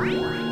Bye.